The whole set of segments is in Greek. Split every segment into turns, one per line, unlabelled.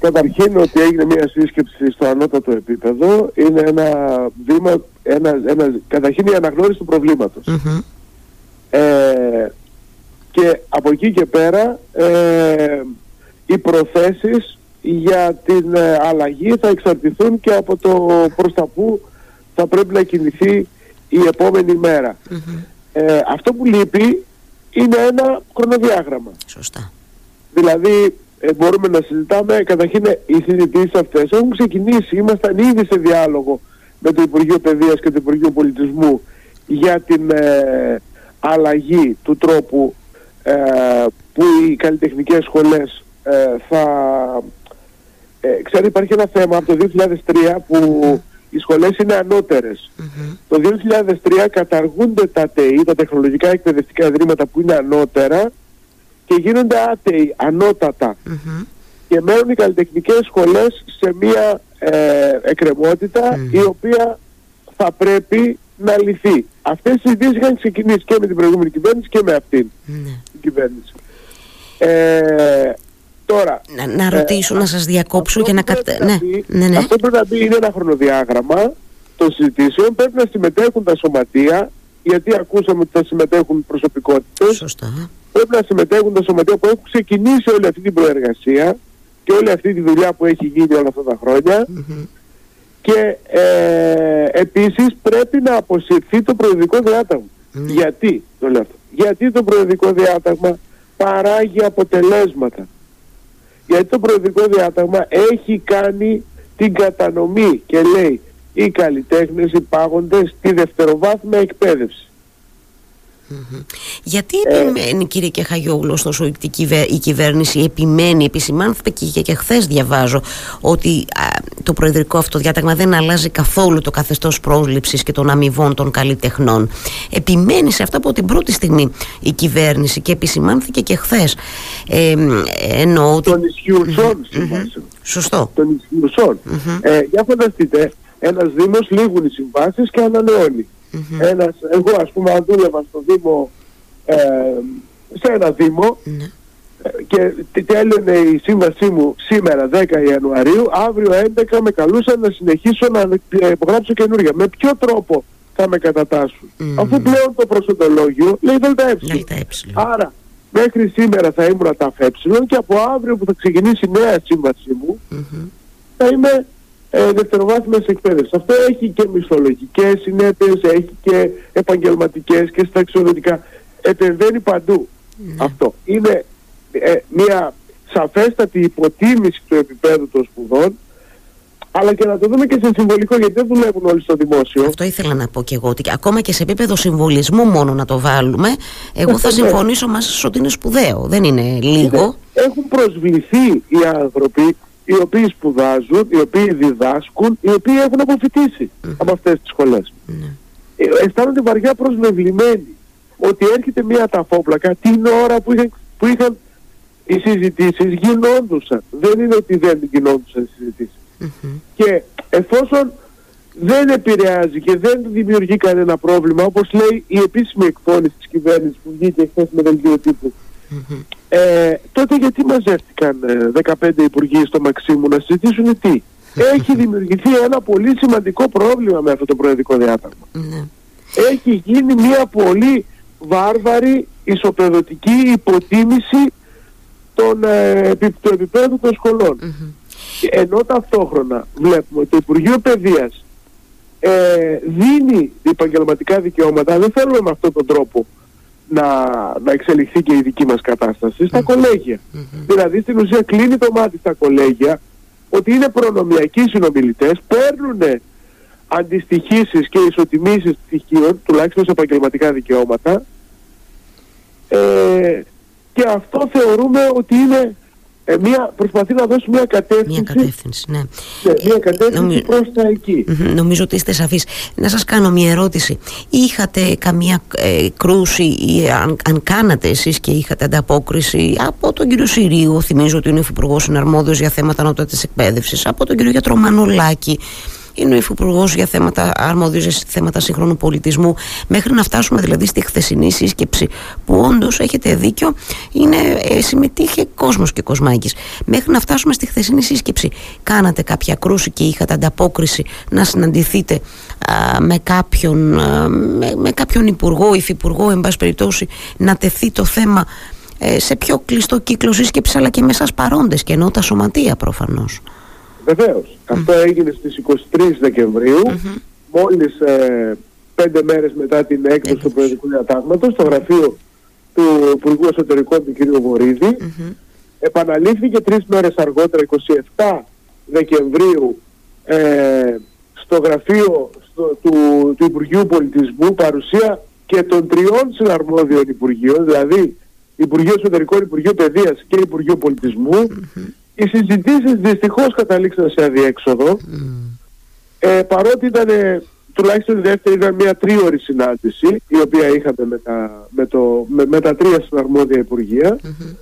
Καταρχήν ότι έγινε μια σύσκεψη στο ανώτατο επίπεδο είναι ένα βήμα, ένα, ένα, καταρχήν η αναγνώριση του προβληματος Ε, και από εκεί και πέρα ε, οι προθέσεις για την ε, αλλαγή θα εξαρτηθούν και από το προς τα που θα πρέπει να κινηθεί η επόμενη Ε, αυτό που λείπει είναι ένα χρονοδιάγραμμα.
Σωστά.
Δηλαδή ε, μπορούμε να συζητάμε, καταρχήν οι συζητήσεις αυτές έχουν ξεκινήσει, ήμασταν ήδη σε διάλογο με το Υπουργείο Παιδείας και το Υπουργείο Πολιτισμού για την ε, αλλαγή του τρόπου ε, που οι καλλιτεχνικές σχολές θα... Ξέρετε υπάρχει ένα θέμα από το 2003 που οι σχολές είναι Το 2003 καταργούνται τα ΤΕΗ, τα τεχνολογικά εκπαιδευτικά ιδρύματα που είναι ανώτερα και γίνονται άτεοι, Και μένουν οι καλλιτεχνικές σχολές σε μια ε, εκκρεμότητα η οποία θα πρέπει να λυθεί. Αυτές οι συζητήσεις είχαν ξεκινήσει και με την προηγούμενη κυβέρνηση και με αυτήν την κυβέρνηση. Ε, τώρα,
να, να ρωτήσω, ε, να σας διακόψω και να... Κατε... Ναι, ναι, ναι.
Αυτό πρέπει να μπει είναι ένα χρονοδιάγραμμα των συζητήσεων. Πρέπει να συμμετέχουν τα σωματεία, γιατί ακούσαμε ότι θα συμμετέχουν προσωπικότητες.
Σωστά
πρέπει να συμμετέχουν τα σωματεία που έχουν ξεκινήσει όλη αυτή την προεργασία και όλη αυτή τη δουλειά που έχει γίνει όλα αυτά τα χρονια και ε, επίσης πρέπει να αποσυρθεί το προεδρικό Γιατί το λέω αυτό. Γιατί το προεδρικό διάταγμα παράγει αποτελέσματα. Γιατί το προεδρικό διάταγμα έχει κάνει την κατανομή και λέει οι καλλιτέχνες υπάγονται στη δευτεροβάθμια εκπαίδευση.
Γιατί ε, επιμένει κύριε Κεχαγιόγλου ωστόσο η κυβέρνηση επιμένει, επισημάνθηκε και, και χθες διαβάζω ότι το προεδρικό αυτό διάταγμα δεν αλλάζει καθόλου το καθεστώς πρόσληψης και των αμοιβών των καλλιτεχνών. Επιμένει σε αυτά από την πρώτη στιγμή η κυβέρνηση και επισημάνθηκε και χθες. Ε, εννοώ ότι...
Των ισχυουσών
Σωστό.
Των ισχυουσών. Ε, για φανταστείτε, ένας Δήμος λήγουν οι συμβάσεις και ανανεώνει. Mm-hmm. Ένας, εγώ ας πούμε αν δούλευα στο Δήμο, ε, σε ένα ναι. ε, και τέλειωνε η σύμβασή μου σήμερα 10 Ιανουαρίου, αύριο 11 με καλούσαν να συνεχίσω να υπογράψω καινούργια. Με ποιο τρόπο θα με κατατάσσουν. Mm-hmm. Αφού πλέον το προσοντολόγιο λέει ΔΕ. Άρα μέχρι σήμερα θα ήμουν τα ΦΕ και από αύριο που θα ξεκινήσει η νέα σύμβασή μου mm-hmm. θα είμαι ε, δευτεροβάθμιας εκπαίδευσης. Αυτό έχει και μισθολογικές συνέπειες, έχει και επαγγελματικές και σταξιοδοτικά. Επεμβαίνει παντού ναι. αυτό. Είναι ε, μια σαφέστατη υποτίμηση του επίπεδου των σπουδών αλλά και να το δούμε και σε συμβολικό γιατί δεν δουλεύουν όλοι στο δημόσιο.
Αυτό ήθελα να πω και εγώ ότι ακόμα και σε επίπεδο συμβολισμού μόνο να το βάλουμε εγώ θα συμφωνήσω μαζί σας ότι είναι σπουδαίο, δεν είναι λίγο.
Έχουν προσβληθεί οι άνθρωποι οι οποίοι σπουδάζουν, οι οποίοι διδάσκουν, οι οποίοι έχουν αποφυτίσει από αυτές τις σχολές. Mm-hmm. Αισθάνονται βαριά προσβεβλημένοι ότι έρχεται μια ταφόπλακα την ώρα που είχαν, που είχαν οι συζητήσεις γινόντουσαν. Δεν είναι ότι δεν γινόντουσαν οι συζητησεις Και εφόσον δεν επηρεάζει και δεν δημιουργεί κανένα πρόβλημα, όπως λέει η επίσημη εκφώνηση της κυβέρνησης που βγήκε χθες με δελτίο τύπου, ε, τότε γιατί μαζεύτηκαν 15 ε, υπουργοί στο Μαξίμου να συζητήσουν τι; Έχει δημιουργηθεί ένα πολύ σημαντικό πρόβλημα με αυτό το προεδρικό διάταγμα. Ναι. Έχει γίνει μια πολύ βάρβαρη ισοπεδωτική υποτίμηση των, ε, του επίπεδου των σχολών. Ενώ ταυτόχρονα βλέπουμε ότι το Υπουργείο Παιδείας ε, δίνει επαγγελματικά δικαιώματα, δεν θέλουμε με αυτόν τον τρόπο να, να εξελιχθεί και η δική μας κατάσταση στα κολεγια Δηλαδή στην ουσία κλείνει το μάτι στα κολέγια ότι είναι προνομιακοί συνομιλητές, παίρνουν αντιστοιχήσεις και ισοτιμήσεις στοιχείων, τουλάχιστον σε επαγγελματικά δικαιώματα. Ε, και αυτό θεωρούμε ότι είναι ε, μια, προσπαθεί να δώσει μια κατεύθυνση.
Μια κατεύθυνση, ναι.
ναι μια κατεύθυνση νομι... προς τα εκεί.
Νομίζω ότι είστε σαφείς. Να σας κάνω μια ερώτηση. Είχατε καμία ε, κρούση ή αν, αν κάνατε εσείς και είχατε ανταπόκριση από τον κύριο Συρίου, θυμίζω ότι είναι ο Υπουργός Συναρμόδιος για θέματα νότια της εκπαίδευσης, από τον κύριο Γιατρομανολάκη, είναι ο Υφυπουργός για θέματα αρμόδιο για θέματα σύγχρονου πολιτισμού, μέχρι να φτάσουμε δηλαδή στη χθεσινή σύσκεψη, που όντως έχετε δίκιο, είναι, ε, συμμετείχε κόσμος και κοσμάκης. Μέχρι να φτάσουμε στη χθεσινή σύσκεψη, κάνατε κάποια κρούση και είχατε ανταπόκριση να συναντηθείτε με, κάποιον, με, με κάποιον υπουργό, υφυπουργό, εν πάση περιπτώσει, να τεθεί το θέμα ε, σε πιο κλειστό κύκλο σύσκεψης αλλά και μέσα παρόντες και ενώ τα σωματεία προφανώς.
Βεβαίως. Αυτό έγινε στις 23 Δεκεμβρίου, mm-hmm. μόλις ε, πέντε μέρες μετά την έκδοση του Προεδρικού Διατάγματος, στο γραφείο του Υπουργού Εσωτερικών του κ. Βορύδη. Mm-hmm. Επαναλήφθηκε τρεις μέρες αργότερα, 27 Δεκεμβρίου, ε, στο γραφείο στο, του, του Υπουργείου Πολιτισμού, παρουσία και των τριών συναρμόδιων Υπουργείων, δηλαδή Υπουργείο Εσωτερικών, Υπουργείο Παιδείας και Υπουργείο Πολιτισμού. Mm-hmm. Οι συζητήσεις δυστυχώς καταλήξαν σε αδιέξοδο. Mm. Ε, παρότι ήταν τουλάχιστον η δεύτερη ήταν μια τρίωρη συνάντηση η οποία είχαμε με τα, με το, με, με τα τρία συναρμόδια Υπουργεία. Mm-hmm.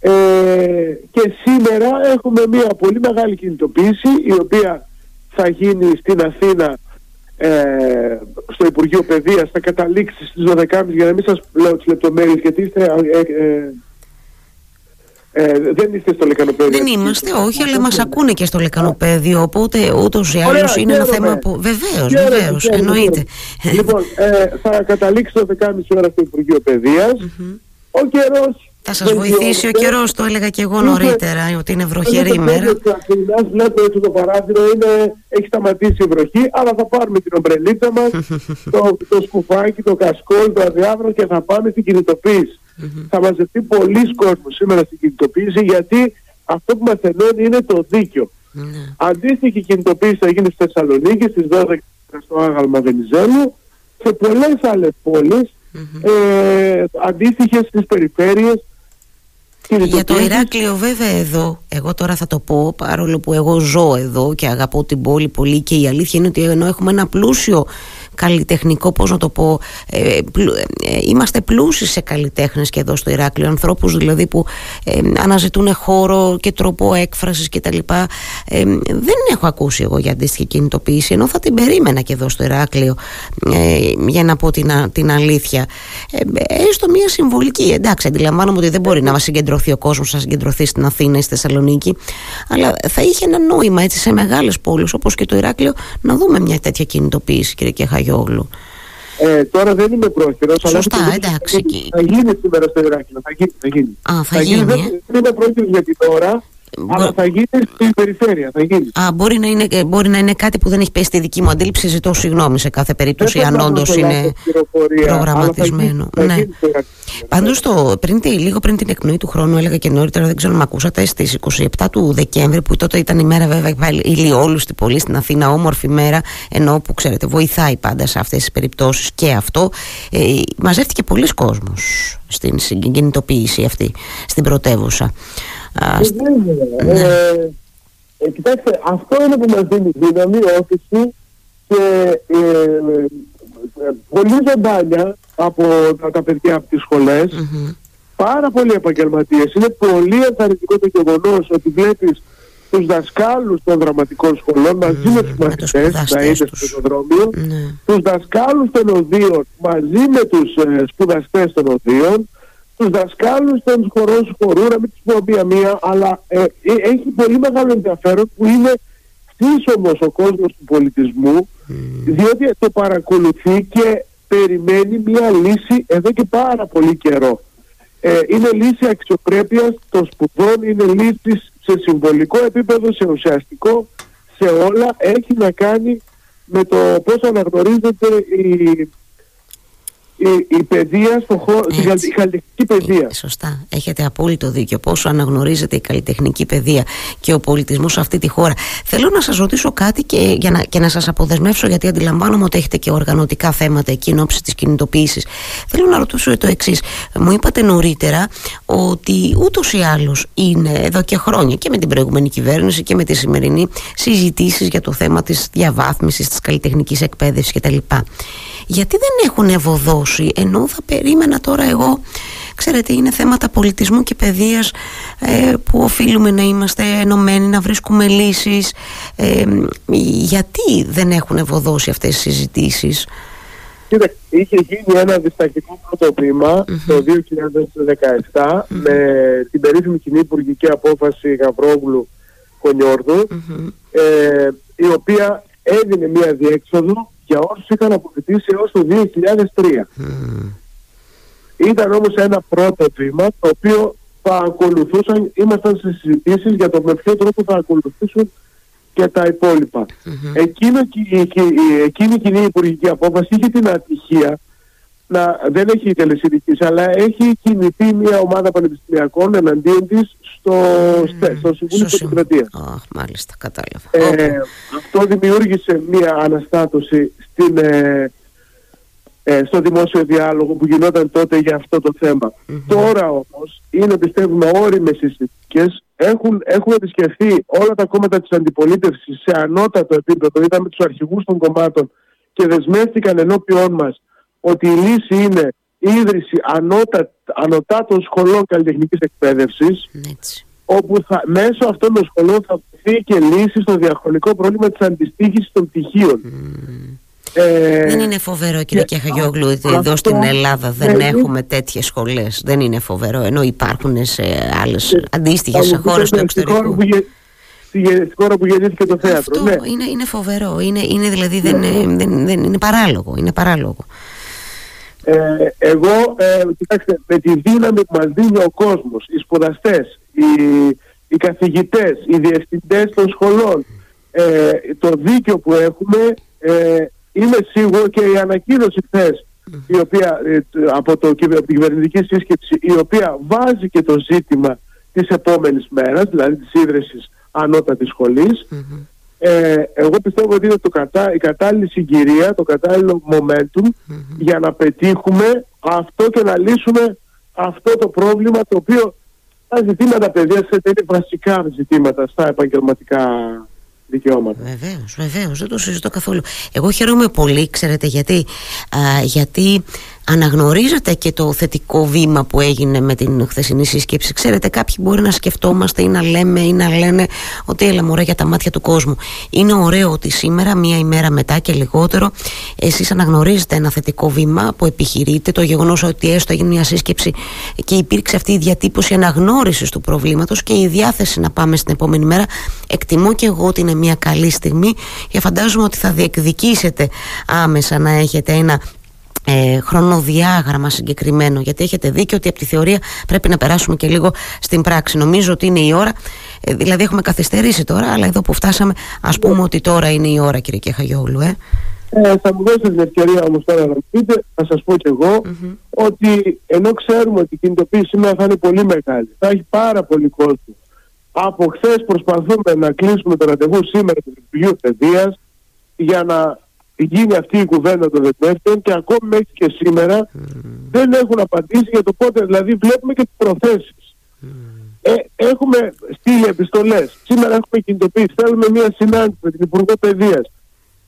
Ε, και σήμερα έχουμε μια πολύ μεγάλη κινητοποίηση η οποία θα γίνει στην Αθήνα ε, στο Υπουργείο Παιδείας θα καταλήξει στις 12.30 για να μην σας λέω τις λεπτομέρειες γιατί είστε, ε, ε, ε, δεν είστε στο λεκανοπέδιο.
Δεν είμαστε, όχι, αλλά μας ακούνε και στο λεκανοπέδιο, οπότε ούτως ή άλλως είναι ένα θέμα που... Βεβαίως, βεβαίως, εννοείται.
Λοιπόν, ε, θα καταλήξει το 10.30 ώρα στο Υπουργείο Παιδείας. Ο καιρός
θα σας βοηθήσει ο καιρός, το έλεγα και εγώ νωρίτερα, ότι είναι βροχερή ημέρα.
Βλέπω έτσι το παράθυρο, είναι, έχει σταματήσει η βροχή, αλλά θα πάρουμε την ομπρελίτσα μας, το, το σκουφάκι, το κασκόλ, το αδιάβρο και θα πάμε στην κινητοποίηση. Θα μαζευτεί πολλοί κόσμος σήμερα στην κινητοποίηση, γιατί αυτό που μα ενώνει είναι το δίκιο. Mm-hmm. Αντίστοιχη κινητοποίηση θα γίνει στη Θεσσαλονίκη στις 12 στο άγαλμα Βενιζέλου, σε πολλές άλλες πόλεις, mm-hmm. ε, αντίστοιχες στις περιφέρειες
για το Ηράκλειο βέβαια εδώ, εγώ τώρα θα το πω παρόλο που εγώ ζω εδώ και αγαπώ την πόλη πολύ και η αλήθεια είναι ότι ενώ έχουμε ένα πλούσιο καλλιτεχνικό, πώς να το πω, ε, ε, είμαστε πλούσιοι σε καλλιτέχνες και εδώ στο Ηράκλειο, ανθρώπους δηλαδή που ε, αναζητούν χώρο και τρόπο έκφρασης και τα λοιπά. Ε, δεν έχω ακούσει εγώ για αντίστοιχη κινητοποίηση, ενώ θα την περίμενα και εδώ στο Ηράκλειο, για να πω την, την αλήθεια. έστω μια συμβολική, εντάξει, αντιλαμβάνομαι ότι δεν μπορεί να μας συγκεντρωθεί ο κόσμος, να συγκεντρωθεί στην Αθήνα ή στη Θεσσαλονίκη, αλλά θα είχε ένα νόημα έτσι σε μεγάλες πόλεις όπως και το Ηράκλειο να δούμε μια τέτοια κινητοποίηση κύριε Κεχάγη.
Ε, τώρα δεν είμαι πρόχειρος.
Σωστά, αλλά εντάξει.
Θα γίνει σήμερα στο Ηράκλειο. Θα γίνει. Θα γίνει.
Α, θα, θα γίνει. γίνει.
Ε; Δεν είμαι πρόχειρος για την ώρα. Αλλά θα γίνει στην περιφέρεια. Θα γίνει.
Α, μπορεί να, είναι, μπορεί να είναι κάτι που δεν έχει πέσει στη δική μου αντίληψη. Ζητώ συγγνώμη σε κάθε περίπτωση, αν όντως είναι προγραμματισμένο. ναι. Πάντω, λίγο πριν την εκπνοή του χρόνου, έλεγα και νωρίτερα, δεν ξέρω αν με ακούσατε, στις 27 του Δεκέμβρη, που τότε ήταν η μέρα βέβαια ηλιόλουστη πολύ στην Αθήνα, όμορφη μέρα, ενώ που ξέρετε, βοηθάει πάντα σε αυτές τις περιπτώσεις και αυτό. Ε, μαζεύτηκε πολλοί κόσμος στην συγκινητοποίηση αυτή, στην πρωτεύουσα.
Ναι. Ε, ε, κοιτάξτε, αυτό είναι που μας δίνει δύναμη, όθηση και ε, ε, πολύ ζωντάνια από τα, τα παιδιά από τις σχολες πάρα πολλοί επαγγελματίες. Είναι πολύ ενθαρρυντικό το γεγονός ότι βλέπεις τους δασκάλους των δραματικών σχολών μαζί με τους μαθητές να είναι στο πεζοδρόμιο, mm. τους δασκάλους των οδείων μαζί με τους ε, σπουδαστές των οδείων, τους δασκάλους των χωρών χορού, να μην τους πω μία-μία, αλλά ε, ε, έχει πολύ μεγάλο ενδιαφέρον που είναι σύσσωμος ο κόσμος του πολιτισμού, διότι το παρακολουθεί και περιμένει μία λύση εδώ και πάρα πολύ καιρό. Ε, είναι λύση αξιοπρέπειας των σπουδών, είναι λύση σε συμβολικό επίπεδο, σε ουσιαστικό, σε όλα. Έχει να κάνει με το πώς αναγνωρίζεται η η, η παιδεία στο χώρο, η καλλιτεχνική παιδεία.
Ε, σωστά. Έχετε απόλυτο δίκιο. Πόσο αναγνωρίζεται η καλλιτεχνική παιδεία και ο πολιτισμός σε αυτή τη χώρα. Θέλω να σας ρωτήσω κάτι και, για να, και να σας αποδεσμεύσω, γιατί αντιλαμβάνομαι ότι έχετε και οργανωτικά θέματα εκεί εν ώψη της κινητοποίησης. Θέλω να ρωτήσω το εξής. Μου είπατε νωρίτερα ότι ούτως ή άλλως είναι εδώ και χρόνια και με την προηγούμενη κυβέρνηση και με τη σημερινή συζητήσεις για το θέμα της διαβάθμισης, της καλλιτεχνικής εκπαίδευσης κτλ. Γιατί δεν έχουν ευωδώσει ενώ θα περίμενα τώρα εγώ ξέρετε είναι θέματα πολιτισμού και παιδείας ε, που οφείλουμε να είμαστε ενωμένοι να βρίσκουμε λύσεις. Ε, γιατί δεν έχουν ευωδώσει αυτές τις συζητήσεις;
Κοίτα, είχε γίνει ένα διστακτικό πρώτο το 2017 με την περίφημη κοινή υπουργική απόφαση Γαβρόγλου Κονιόρδου ε, η οποία έδινε μια διέξοδο για όσους είχαν αποφυτίσει έως το 2003. Ήταν όμως ένα πρώτο βήμα το οποίο θα ακολουθούσαν, ήμασταν σε συζητήσεις για το με ποιο τρόπο θα ακολουθήσουν και τα υπόλοιπα. Mm-hmm. Εκείνο, εκείνη η κοινή υπουργική απόφαση είχε την ατυχία να, δεν έχει τελεσίδικης, αλλά έχει κινηθεί μια ομάδα πανεπιστημιακών εναντίον της στο, mm, στο Συμβούλιο της Δημοκρατίας.
Oh, μάλιστα, κατάλαβα.
Ε, Αυτό δημιούργησε μια αναστάτωση στην, ε, ε, στο δημόσιο διάλογο που γινόταν τότε για αυτό το θεμα Τώρα όμως είναι πιστεύουμε όριμες συζητικές έχουν, έχουν επισκεφθεί όλα τα κόμματα της αντιπολίτευσης σε ανώτατο επίπεδο, είδαμε τους αρχηγούς των κομμάτων και δεσμεύτηκαν ενώπιόν μας ότι η λύση είναι η ίδρυση ανώτα, ανωτάτων σχολών καλλιτεχνικής εκπαίδευσης όπου θα, μέσω αυτών των σχολών θα δοθεί και λύση στο διαχρονικό πρόβλημα της αντιστοίχησης των πτυχίων.
Ε, δεν είναι φοβερό κύριε ναι, Κεχαγιόγλου ότι εδώ στην Ελλάδα δεν έχουμε τέτοιες σχολές δεν είναι φοβερό ενώ υπάρχουν σε άλλες ε, αντίστοιχες χώρες του εξωτερικού
στη χώρα που γεννήθηκε το θέατρο.
Αυτό ναι. είναι, είναι φοβερό. Είναι, είναι δηλαδή δεν, ναι. δεν, δεν, είναι παράλογο. Είναι παράλογο.
Ε, εγώ, ε, κοιτάξτε, με τη δύναμη που μας δίνει ο κόσμος, οι σπουδαστές, οι, οι καθηγητές, οι διευθυντές των σχολών, ε, το δίκαιο που έχουμε, ε, είμαι σίγουρο και η ανακοίνωση χθες η οποία, ε, από, το, την κυβερνητική σύσκεψη η οποία βάζει και το ζήτημα της επόμενης μέρας, δηλαδή της ίδρυσης ανώτατης ε, εγώ πιστεύω ότι είναι το κατά, η κατάλληλη συγκυρία, το κατάλληλο momentum για να πετύχουμε αυτό και να λύσουμε αυτό το πρόβλημα το οποίο τα ζητήματα παιδείας είναι βασικά ζητήματα στα επαγγελματικά δικαιώματα.
Βεβαίως, βεβαίως, δεν το συζητώ καθόλου. Εγώ χαίρομαι πολύ, ξέρετε γιατί, α, γιατί αναγνωρίζετε και το θετικό βήμα που έγινε με την χθεσινή σύσκεψη; Ξέρετε, κάποιοι μπορεί να σκεφτόμαστε ή να λέμε ή να λένε ότι έλα μωρέ για τα μάτια του κόσμου. Είναι ωραίο ότι σήμερα, μία ημέρα μετά και λιγότερο, εσείς αναγνωρίζετε ένα θετικό βήμα που επιχειρείτε, το γεγονός ότι έστω έγινε μια σύσκεψη και υπήρξε αυτή η διατύπωση αναγνώρισης του προβλήματος και η διάθεση να πάμε στην επόμενη μέρα. Εκτιμώ και εγώ ότι είναι μια καλή στιγμή και φαντάζομαι ότι θα διεκδικήσετε άμεσα να έχετε ένα ε, χρονοδιάγραμμα συγκεκριμένο γιατί έχετε δίκιο ότι από τη θεωρία πρέπει να περάσουμε και λίγο στην πράξη νομίζω ότι είναι η ώρα ε, δηλαδή έχουμε καθυστερήσει τώρα αλλά εδώ που φτάσαμε ας πούμε ότι τώρα είναι η ώρα κύριε Κεχαγιόλου ε.
Ε, θα μου δώσετε την ευκαιρία όμως τώρα να μου πείτε, θα σας πω κι εγώ, ότι ενώ ξέρουμε ότι η κινητοποίηση σήμερα θα είναι πολύ μεγάλη, θα έχει πάρα πολύ κόσμο. Από χθες προσπαθούμε να κλείσουμε το ραντεβού σήμερα του Υπουργείου Παιδείας για να γίνει αυτή η κουβέντα των δεσμεύσεων και ακόμη μέχρι και σήμερα δεν έχουν απαντήσει για το πότε. Δηλαδή βλέπουμε και τις προθέσεις. Ε, έχουμε στείλει επιστολές. Σήμερα έχουμε κινητοποιήσει. Θέλουμε μια συνάντηση με την Υπουργό Παιδείας.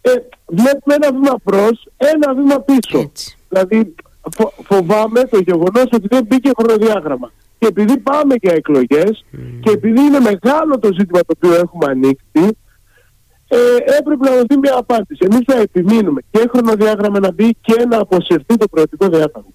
Ε, βλέπουμε ένα βήμα προς, ένα βήμα πίσω. Δηλαδή φο, φοβάμαι το γεγονός ότι δεν μπήκε χρονοδιάγραμμα. Και επειδή πάμε για εκλογές και επειδή είναι μεγάλο το ζήτημα το οποίο έχουμε ανοίξει, ε, έπρεπε να δοθεί μια απάντηση. Εμείς θα επιμείνουμε και χρονοδιάγραμμα να μπει και να αποσυρθεί το προεδρικό διάταγμα.